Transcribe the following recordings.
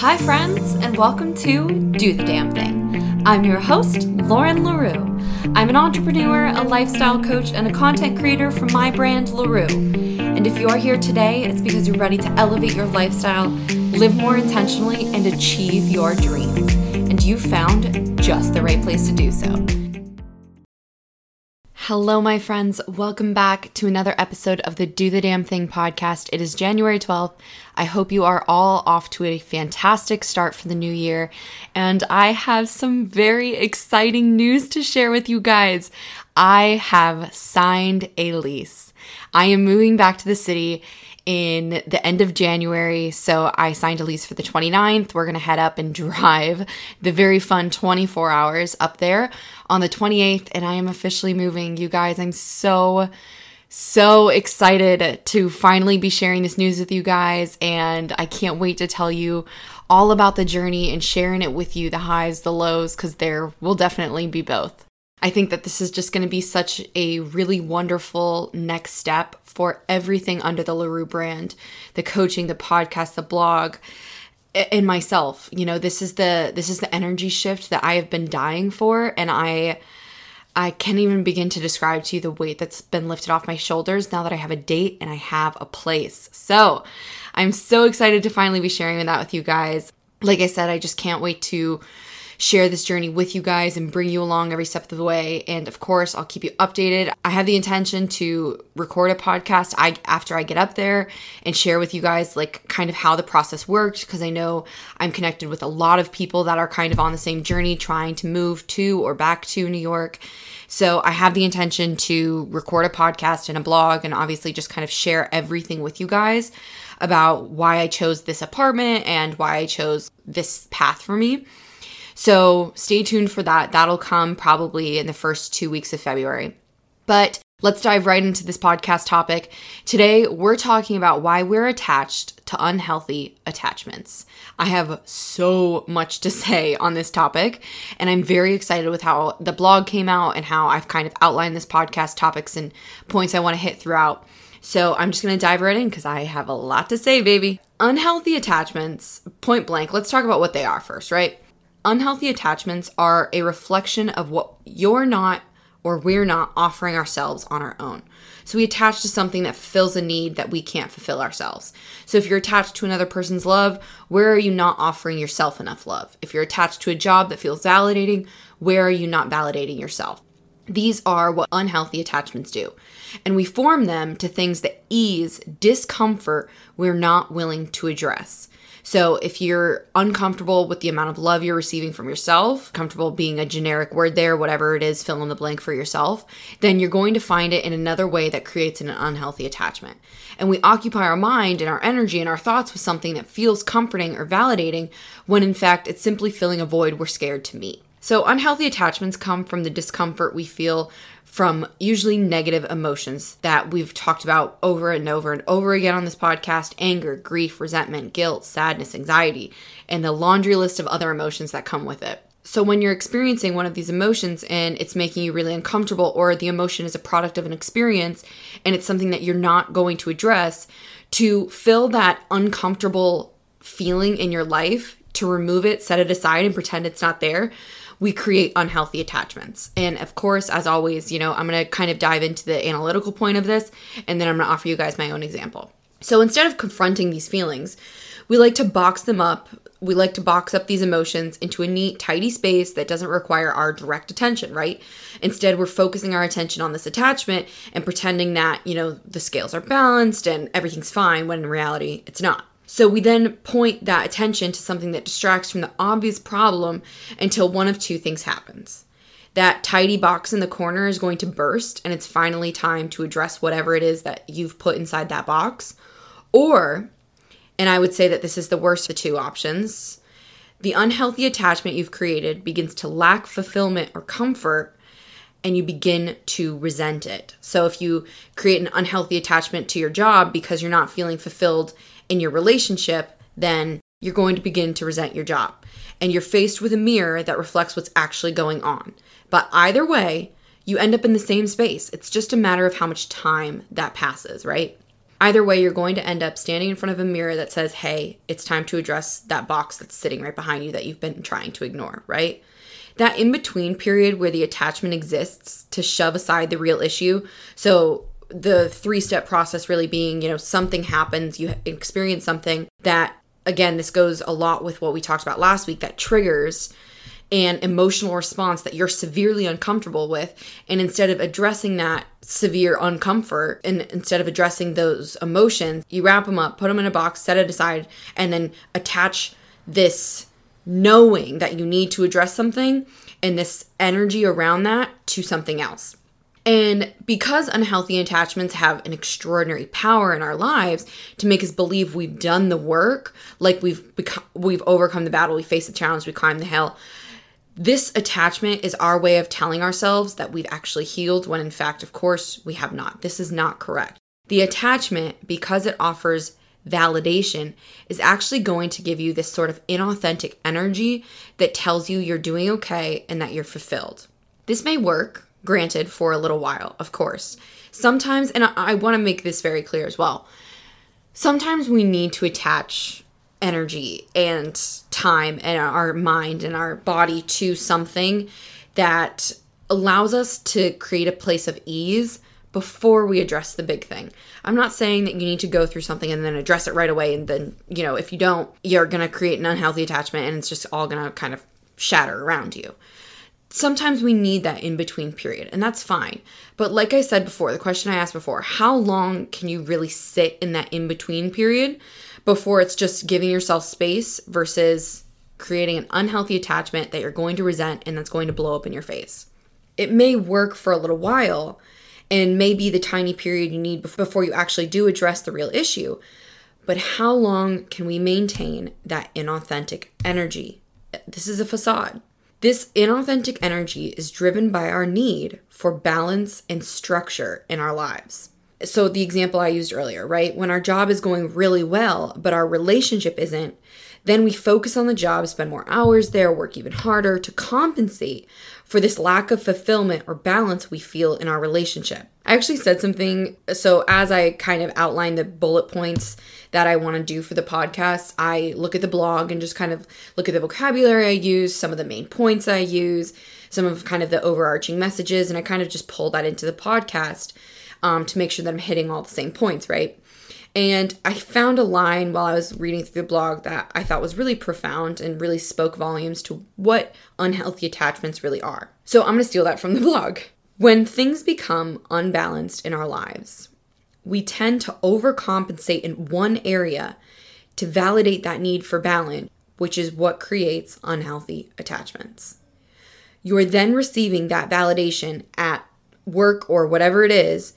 Hi, friends, and welcome to Do the Damn Thing. I'm your host, Lauren L'Heureux. I'm an entrepreneur, a lifestyle coach, and a content creator from my brand, LaRue. And if you are here today, it's because you're ready to elevate your lifestyle, live more intentionally, and achieve your dreams. And you found just the right place to do so. Hello, my friends. Welcome back to another episode of the Do the Damn Thing podcast. It is January 12th. I hope you are all off to a fantastic start for the new year. And I have some very exciting news to share with you guys. I have signed a lease. I am moving back to the city in the end of January. So I signed a lease for the 29th. We're going to head up and drive the very fun 24 hours up there on the 28th. And I am officially moving. You guys, I'm so, so excited to finally be sharing this news with you guys. And I can't wait to tell you all about the journey and sharing it with you the highs, the lows, because there will definitely be both. I think that this is just going to be such a really wonderful next step for everything under the LaRue brand the coaching, the podcast, the blog and myself. You know this is the this is the energy shift that i have been dying for and i i can't even begin to describe to you the weight that's been lifted off my shoulders now that i have a date and i have a place. So i'm so excited to finally be sharing that with you guys. Like i said i just can't wait to share this journey with you guys and bring you along every step of the way. And of course, I'll keep you updated. I have the intention to record a podcast I, after I get up there and share with you guys like kind of how the process worked because I know I'm connected with a lot of people that are kind of on the same journey trying to move to or back to New York. So I have the intention to record a podcast and a blog and obviously just kind of share everything with you guys about why I chose this apartment and why I chose this path for me. So stay tuned for that. That'll come probably in the first two weeks of February. But let's dive right into this podcast topic. Today, we're talking about why we're attached to unhealthy attachments. I have so much to say on this topic, and I'm very excited with how the blog came out and how I've kind of outlined this podcast topics and points I want to hit throughout. So I'm just going to dive right in because I have a lot to say, baby. Unhealthy attachments, point blank, let's talk about what they are first, right? Unhealthy attachments are a reflection of what you're not or we're not offering ourselves on our own. So we attach to something that fulfills a need that we can't fulfill ourselves. So if you're attached to another person's love, where are you not offering yourself enough love? If you're attached to a job that feels validating, where are you not validating yourself? These are what unhealthy attachments do. And we form them to things that ease discomfort we're not willing to address. So if you're uncomfortable with the amount of love you're receiving from yourself, comfortable being a generic word there, whatever it is, fill in the blank for yourself, then you're going to find it in another way that creates an unhealthy attachment. And we occupy our mind and our energy and our thoughts with something that feels comforting or validating when in fact it's simply filling a void we're scared to meet. So, unhealthy attachments come from the discomfort we feel from usually negative emotions that we've talked about over and over and over again on this podcast anger, grief, resentment, guilt, sadness, anxiety, and the laundry list of other emotions that come with it. So, when you're experiencing one of these emotions and it's making you really uncomfortable, or the emotion is a product of an experience and it's something that you're not going to address, to fill that uncomfortable feeling in your life, to remove it, set it aside, and pretend it's not there, we create unhealthy attachments. And of course, as always, you know, I'm going to kind of dive into the analytical point of this and then I'm going to offer you guys my own example. So instead of confronting these feelings, we like to box them up. We like to box up these emotions into a neat, tidy space that doesn't require our direct attention, right? Instead, we're focusing our attention on this attachment and pretending that, you know, the scales are balanced and everything's fine when in reality it's not. So we then point that attention to something that distracts from the obvious problem until one of two things happens. That tidy box in the corner is going to burst, and it's finally time to address whatever it is that you've put inside that box. Or, and I would say that this is the worst of the two options, the unhealthy attachment you've created begins to lack fulfillment or comfort and you begin to resent it. So if you create an unhealthy attachment to your job because you're not feeling fulfilled in your relationship, then you're going to begin to resent your job. And you're faced with a mirror that reflects what's actually going on. But either way, you end up in the same space. It's just a matter of how much time that passes, right? Either way, you're going to end up standing in front of a mirror that says, hey, it's time to address that box that's sitting right behind you that you've been trying to ignore, right? That in between period where the attachment exists to shove aside the real issue. So, the three step process really being, you know, something happens, you experience something that, again, this goes a lot with what we talked about last week that triggers an emotional response that you're severely uncomfortable with. And instead of addressing that severe uncomfort and instead of addressing those emotions, you wrap them up, put them in a box, set it aside, and then attach this knowing that you need to address something and this energy around that to something else. And because unhealthy attachments have an extraordinary power in our lives to make us believe we've done the work, like we've become, we've overcome the battle, we face the challenge, we climb the hill, this attachment is our way of telling ourselves that we've actually healed when in fact, of course, we have not. This is not correct. The attachment, because it offers validation, is actually going to give you this sort of inauthentic energy that tells you you're doing okay and that you're fulfilled. This may work, granted, for a little while, of course. Sometimes, and I, want to make this very clear as well, sometimes we need to attach energy and time and our mind and our body to something that allows us to create a place of ease before we address the big thing. I'm not saying that you need to go through something and then address it right away and then, you know, if you don't, you're going to create an unhealthy attachment and it's just all going to kind of shatter around you. Sometimes we need that in between period, and that's fine. But like I said before, the question I asked before, how long can you really sit in that in between period before it's just giving yourself space versus creating an unhealthy attachment that you're going to resent and that's going to blow up in your face. It may work for a little while and maybe the tiny period you need before you actually do address the real issue. But how long can we maintain that inauthentic energy? This is a facade. This inauthentic energy is driven by our need for balance and structure in our lives so the example I used earlier, right? When our job is going really well, but our relationship isn't, then we focus on the job, spend more hours there, work even harder to compensate for this lack of fulfillment or balance we feel in our relationship. I actually said something. So, as I kind of outline the bullet points that I want to do for the podcast, I look at the blog and just kind of look at the vocabulary I use, some of the main points I use, some of kind of the overarching messages, and I kind of just pull that into the podcast um, to make sure that I'm hitting all the same points, right? And I found a line while I was reading through the blog that I thought was really profound and really spoke volumes to what unhealthy attachments really are. So I'm to steal that from the blog. When things become unbalanced in our lives, we tend to overcompensate in one area to validate that need for balance, which is what creates unhealthy attachments. You are then receiving that validation at work or whatever it is,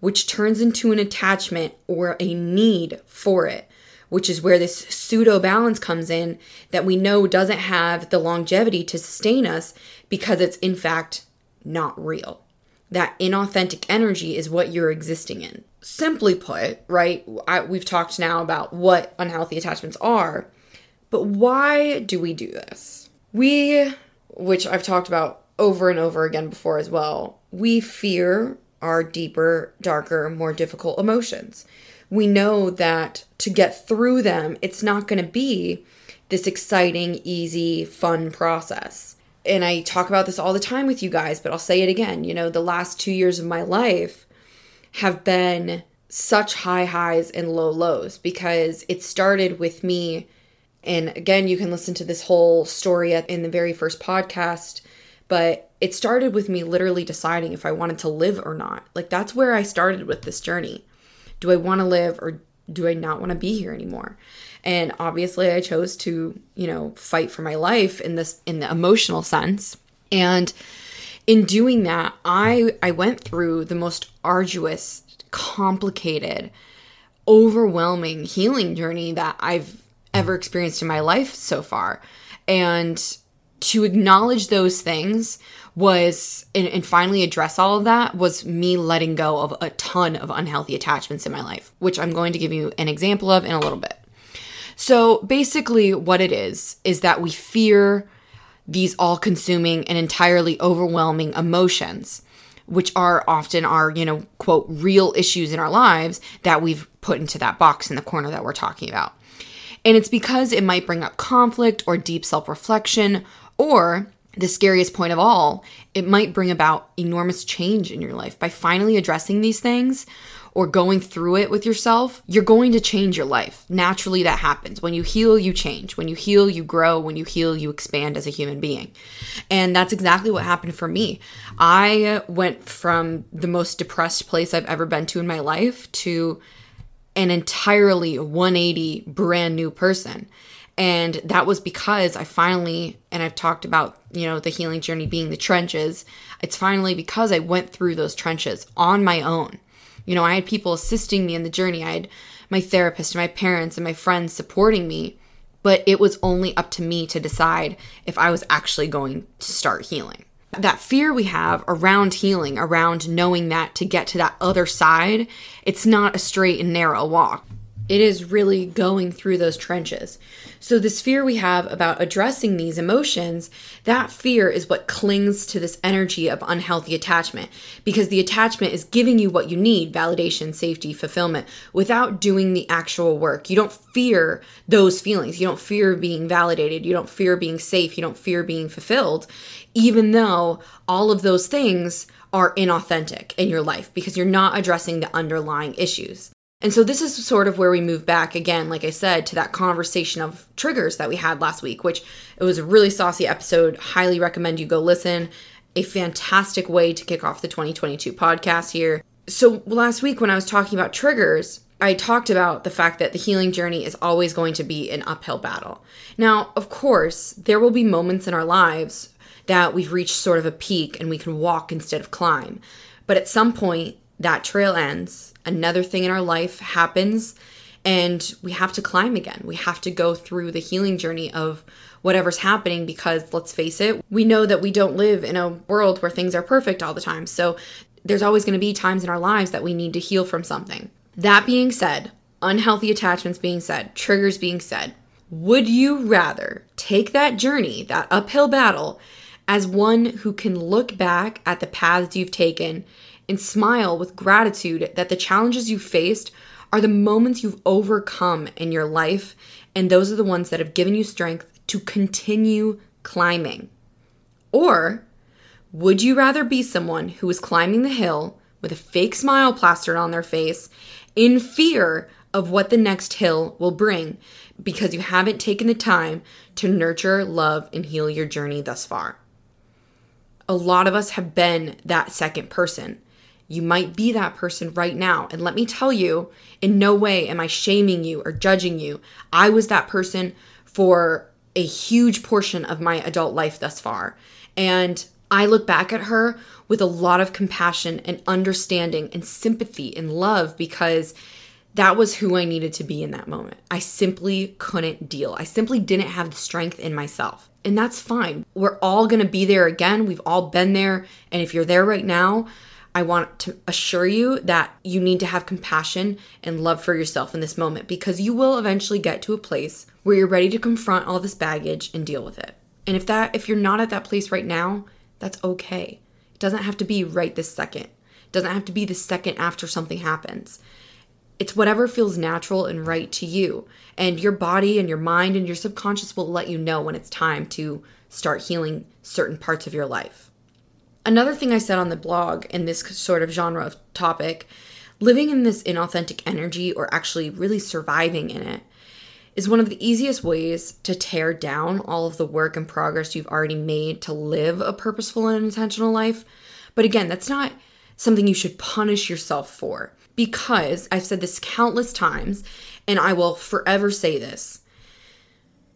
which turns into an attachment or a need for it, which is where this pseudo balance comes in that we know doesn't have the longevity to sustain us because it's in fact not real. That inauthentic energy is what you're existing in. Simply put, right, I, we've talked now about what unhealthy attachments are, but why do we do this? We, which I've talked about over and over again before as well, we fear our deeper, darker, more difficult emotions. We know that to get through them, it's not going to be this exciting, easy, fun process. And I talk about this all the time with you guys, but I'll say it again. You know, the last two years of my life have been such high highs and low lows because it started with me. And again, you can listen to this whole story in the very first podcast but it started with me literally deciding if I wanted to live or not. Like that's where I started with this journey. Do I want to live or do I not want to be here anymore? And obviously I chose to, you know, fight for my life in this in the emotional sense. And in doing that, I I went through the most arduous, complicated, overwhelming healing journey that I've ever experienced in my life so far. And to acknowledge those things was and, and, finally address all of that was me letting go of a ton of unhealthy attachments in my life which i'm going to give you an example of in a little bit so basically what it is is that we fear these all-consuming and entirely overwhelming emotions which are often our you know quote real issues in our lives that we've put into that box in the corner that we're talking about. And it's because it might bring up conflict or deep self reflection, or the scariest point of all, it might bring about enormous change in your life. By finally addressing these things or going through it with yourself, you're going to change your life. Naturally, that happens. When you heal, you change. When you heal, you grow. When you heal, you expand as a human being. And that's exactly what happened for me. I went from the most depressed place I've ever been to in my life to an entirely 180 brand new person. And that was because I finally, and I've talked about, you know, the healing journey being the trenches. It's finally because I went through those trenches on my own. You know, I had people assisting me in the journey. I had my therapist and my parents and my friends supporting me, but it was only up to me to decide if I was actually going to start healing that fear we have around healing, around knowing that to get to that other side, it's not a straight and narrow walk. It is really going through those trenches. So, this fear we have about addressing these emotions, that fear is what clings to this energy of unhealthy attachment because the attachment is giving you what you need validation, safety, fulfillment without doing the actual work. You don't fear those feelings. You don't fear being validated. You don't fear being safe. You don't fear being fulfilled, even though all of those things are inauthentic in your life because you're not addressing the underlying issues. And so this is sort of where we move back again, like I said, to that conversation of triggers that we had last week, which it was a really saucy episode. Highly recommend you go listen. A fantastic way to kick off the 2022 podcast here. So last week when I was talking about triggers, I talked about the fact that the healing journey is always going to be an uphill battle. Now, of course, there will be moments in our lives that we've reached sort of a peak and we can walk instead of climb. But at some point, that trail ends another thing in our life happens and we have to climb again. We have to go through the healing journey of whatever's happening because let's face it, we know that we don't live in a world where things are perfect all the time. So there's always going to be times in our lives that we need to heal from something. That being said, unhealthy attachments being said, triggers being said, would you rather take that journey, that uphill battle, as one who can look back at the paths you've taken and smile with gratitude that the challenges you faced are the moments you've overcome in your life, and those are the ones that have given you strength to continue climbing? Or would you rather be someone who is climbing the hill with a fake smile plastered on their face in fear of what the next hill will bring because you haven't taken the time to nurture, love, and heal your journey thus far? A lot of us have been that second person you might be that person right now. And let me tell you, in no way am I shaming you or judging you. I was that person for a huge portion of my adult life thus far. And I look back at her with a lot of compassion and understanding and sympathy and love because that was who I needed to be in that moment. I simply couldn't deal. I simply didn't have the strength in myself. And that's fine. We're all gonna be there again. We've all been there. And if you're there right now, I want to assure you that you need to have compassion and love for yourself in this moment because you will eventually get to a place where you're ready to confront all this baggage and deal with it. And if that if you're not at that place right now, that's okay. It doesn't have to be right this second. It doesn't have to be the second after something happens. It's whatever feels natural and right to you. And your body and your mind and your subconscious will let you know when it's time to start healing certain parts of your life. Another thing I said on the blog in this sort of genre of topic, living in this inauthentic energy or actually really surviving in it is one of the easiest ways to tear down all of the work and progress you've already made to live a purposeful and intentional life. But again, that's not something you should punish yourself for because I've said this countless times and I will forever say this.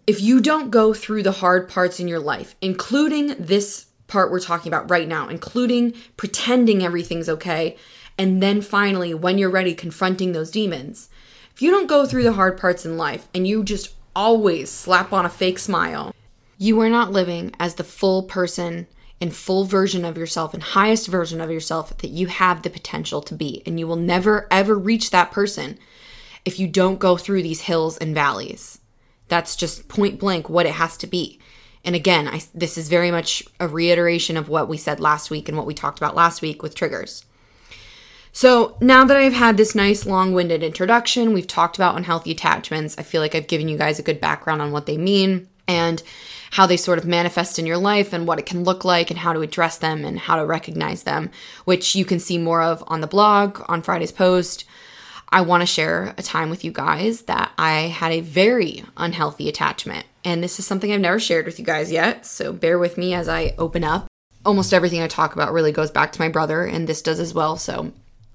If you don't go through the hard parts in your life, including this part we're talking about right now, including pretending everything's okay, and then finally, when you're ready, confronting those demons. If you don't go through the hard parts in life and you just always slap on a fake smile, you are not living as the full person and full version of yourself and highest version of yourself that you have the potential to be. And you will never, ever reach that person if you don't go through these hills and valleys. That's just point blank what it has to be. And again, I, this is very much a reiteration of what we said last week and what we talked about last week with triggers. So, now that I've had this nice long winded introduction, we've talked about unhealthy attachments. I feel like I've given you guys a good background on what they mean and how they sort of manifest in your life and what it can look like and how to address them and how to recognize them, which you can see more of on the blog, on Friday's post. I want to share a time with you guys that I had a very unhealthy attachment. And this is something I've never shared with you guys yet, so bear with me as I open up. Almost everything I talk about really goes back to my brother, and this does as well, so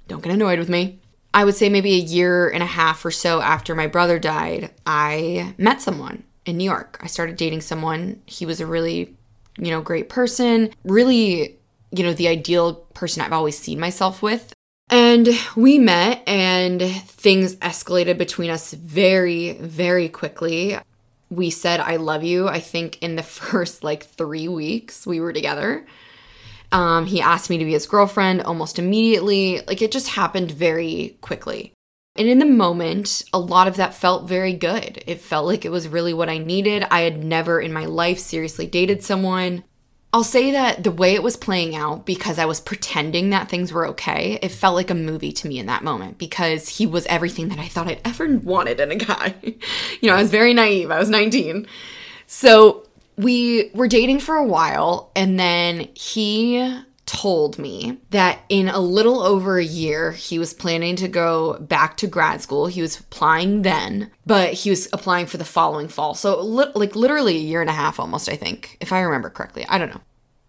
don't get annoyed with me. I would say maybe a year and a half or so after my brother died, I met someone in New York. I started dating someone. He was a really, you know, great person, really, you know, the ideal person I've always seen myself with. And we met, and things escalated between us very, very quickly. We said, I love you, I think, in the first like three weeks we were together. Um, he asked me to be his girlfriend almost immediately. Like it just happened very quickly. And in the moment, a lot of that felt very good. It felt like it was really what I needed. I had never in my life seriously dated someone. I'll say that the way it was playing out, because I was pretending that things were okay, it felt like a movie to me in that moment because he was everything that I thought I'd ever wanted in a guy. you know, I was very naive. I was 19. So we were dating for a while, and then he told me that in a little over a year, he was planning to go back to grad school. He was applying then, but he was applying for the following fall. So, li- like, literally a year and a half almost, I think, if I remember correctly. I don't know.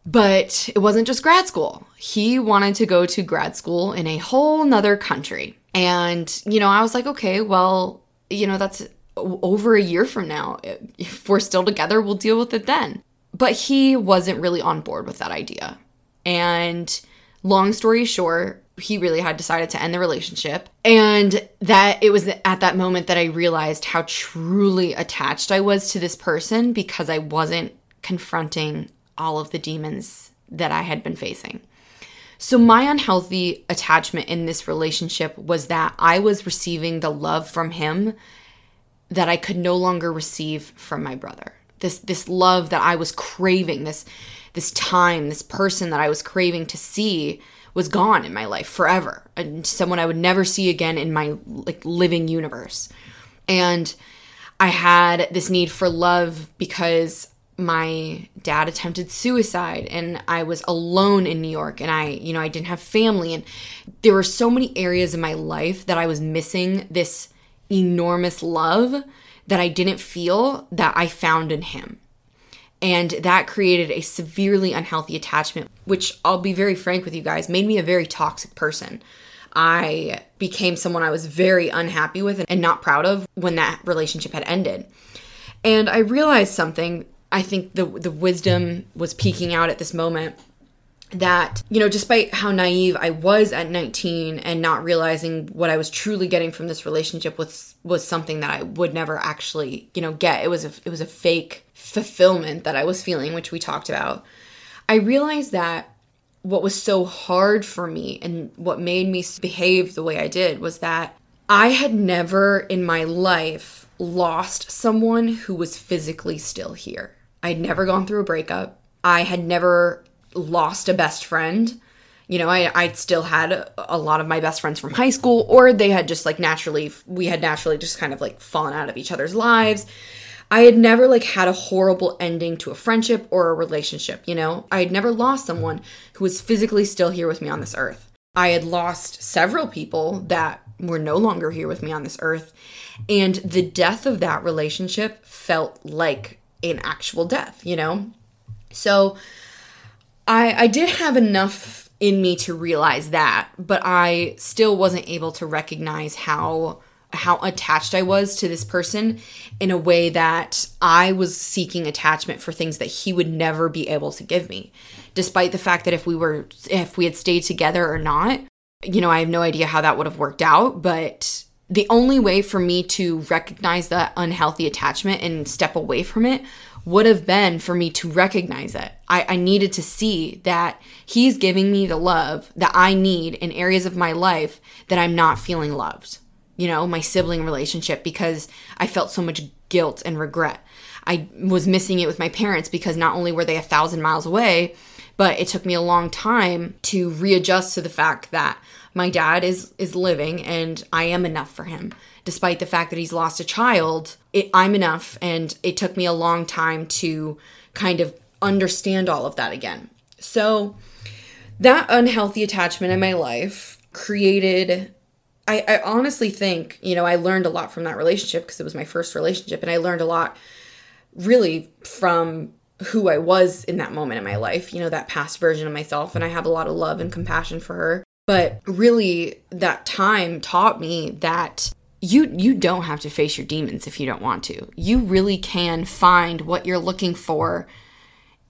But it wasn't just grad school. He wanted to go to grad school in a whole nother country. And, you know, I was like, okay, well, you know, that's over a year from now. If we're still together, we'll deal with it then. But he wasn't really on board with that idea. And long story short, he really had decided to end the relationship. And that it was at that moment that I realized how truly attached I was to this person because I wasn't confronting all of the demons that I had been facing. So, my unhealthy attachment in this relationship was that I was receiving the love from him that I could no longer receive from my brother. This this love that I was craving, this this time, this person that I was craving to see was gone in my life forever and someone I would never see again in my like living universe. And I had this need for love because my dad attempted suicide and I was alone in New York and I, you know, I didn't have family and there were so many areas in my life that I was missing this enormous love that I didn't feel that I found in him. And that created a severely unhealthy attachment, which I'll be very frank with you guys, made me a very toxic person. I became someone I was very unhappy with and not proud of when that relationship had ended. And I realized something. I think the the wisdom was peeking out at this moment that you know despite how naive i was at 19 and not realizing what i was truly getting from this relationship was was something that i would never actually you know get. It was a it was a fake fulfillment that i was feeling which we talked about. I realized that what was so hard for me and what made me behave the way i did was that i had never in my life lost someone who was physically still here. I'd never gone through a breakup. I had never lost a best friend. You know i i still had a lot of my best friends from high school or they had just like naturally we had naturally just kind of like fallen out of each other's lives. I had never like had a horrible ending to a friendship or a relationship you know? I had never lost someone who was physically still here with me on this earth. I had lost several people that were no longer here with me on this earth and the death of that relationship felt like an actual death you know? So I, I did have enough in me to realize that, but I still wasn't able to recognize how how attached I was to this person in a way that I was seeking attachment for things that he would never be able to give me. Despite the fact that if we were if we had stayed together or not, you know, I have no idea how that would have worked out, but the only way for me to recognize that unhealthy attachment and step away from it would have been for me to recognize it. I, I needed to see that he's giving me the love that I need in areas of my life that I'm not feeling loved. You know, my sibling relationship because I felt so much guilt and regret. I was missing it with my parents because not only were they a thousand miles away, But it took me a long time to readjust to the fact that my dad is is living and I am enough for him. Despite the fact that he's lost a child, it, I'm enough and it took me a long time to kind of understand all of that again. So that unhealthy attachment in my life created I, I honestly think, you know, I learned a lot from that relationship because it was my first relationship and I learned a lot really from who I was in that moment in my life, you know, that past version of myself. And I have a lot of love and compassion for her. But really, that time taught me that you you don't have to face your demons if you don't want to. You really can find what you're looking for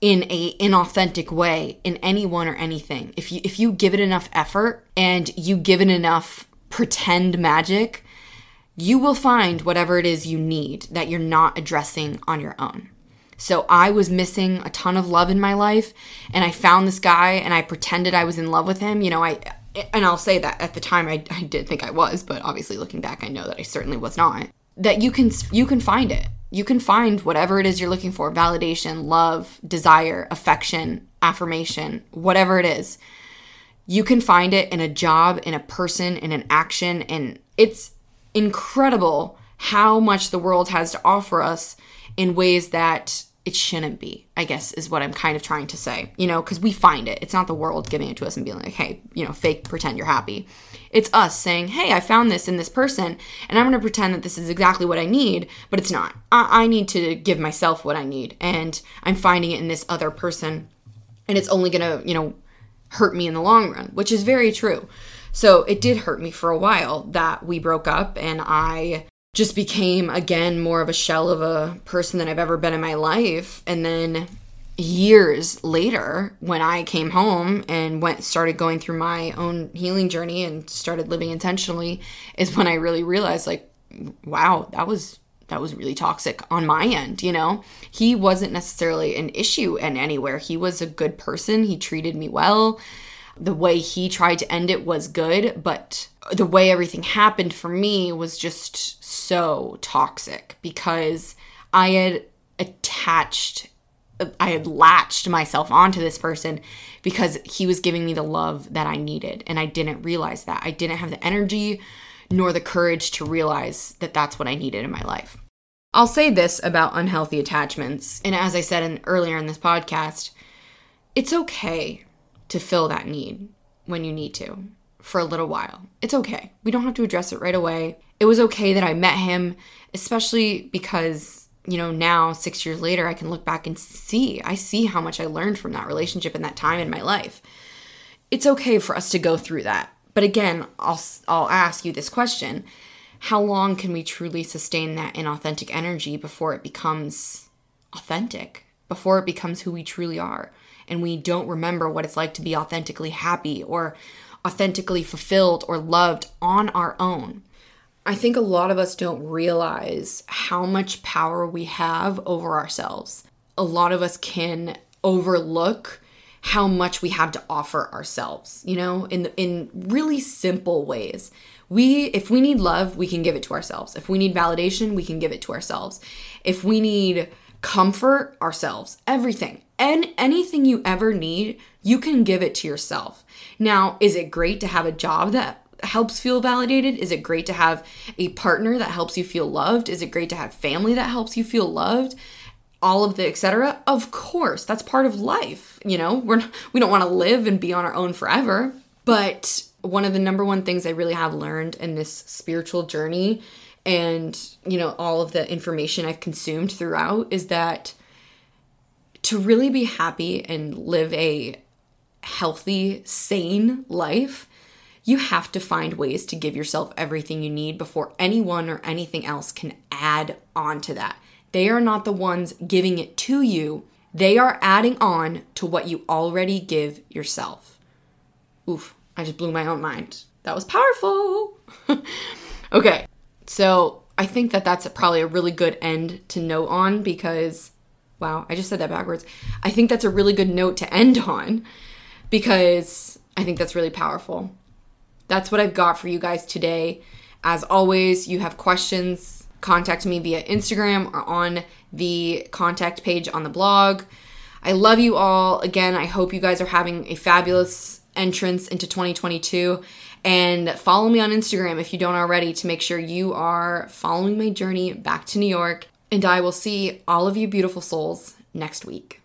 in a inauthentic way in anyone or anything. If you if you give it enough effort and you give it enough pretend magic, you will find whatever it is you need that you're not addressing on your own. So I was missing a ton of love in my life and I found this guy and I pretended I was in love with him. You know, I and I'll say that at the time I, I did think I was, but obviously looking back I know that I certainly was not. That you can you can find it. You can find whatever it is you're looking for, validation, love, desire, affection, affirmation, whatever it is. You can find it in a job, in a person, in an action and it's incredible how much the world has to offer us in ways that it shouldn't be, I guess, is what I'm kind of trying to say. You know, because we find it. It's not the world giving it to us and being like, hey, you know, fake pretend you're happy. It's us saying, hey, I found this in this person, and I'm going to pretend that this is exactly what I need, but it's not. I-, I need to give myself what I need, and I'm finding it in this other person, and it's only going to, you know, hurt me in the long run, which is very true. So it did hurt me for a while that we broke up and I just became again more of a shell of a person than I've ever been in my life. And then years later, when I came home and went started going through my own healing journey and started living intentionally, is when I really realized like, wow, that was that was really toxic on my end, you know? He wasn't necessarily an issue in anywhere. He was a good person. He treated me well the way he tried to end it was good, but the way everything happened for me was just so toxic because I had attached I had latched myself onto this person because he was giving me the love that I needed and I didn't realize that. I didn't have the energy nor the courage to realize that that's what I needed in my life. I'll say this about unhealthy attachments, and as I said in, earlier in this podcast, it's okay to fill that need when you need to for a little while. It's okay. We don't have to address it right away. It was okay that I met him, especially because, you know, now 6 years later I can look back and see. I see how much I learned from that relationship and that time in my life. It's okay for us to go through that. But again, I'll I'll ask you this question. How long can we truly sustain that inauthentic energy before it becomes authentic? Before it becomes who we truly are? and we don't remember what it's like to be authentically happy or authentically fulfilled or loved on our own. I think a lot of us don't realize how much power we have over ourselves. A lot of us can overlook how much we have to offer ourselves, you know, in in really simple ways. We if we need love, we can give it to ourselves. If we need validation, we can give it to ourselves. If we need comfort ourselves, everything. And anything you ever need, you can give it to yourself. Now, is it great to have a job that helps feel validated? Is it great to have a partner that helps you feel loved? Is it great to have family that helps you feel loved? All of the etc. Of course, that's part of life. You know, we're we don't want to live and be on our own forever. But one of the number one things I really have learned in this spiritual journey and you know all of the information I've consumed throughout is that to really be happy and live a healthy, sane life, you have to find ways to give yourself everything you need before anyone or anything else can add on to that. They are not the ones giving it to you, they are adding on to what you already give yourself. Oof, I just blew my own mind. That was powerful. okay, so I think that that's probably a really good end to note on because, wow, I just said that backwards. I think that's a really good note to end on because I think that's really powerful. That's what I've got for you guys today. As always, you have questions, contact me via Instagram or on the contact page on the blog. I love you all. Again, I hope you guys are having a fabulous entrance into 2022. And follow me on Instagram if you don't already to make sure you are following my journey back to New York. And I will see all of you beautiful souls next week.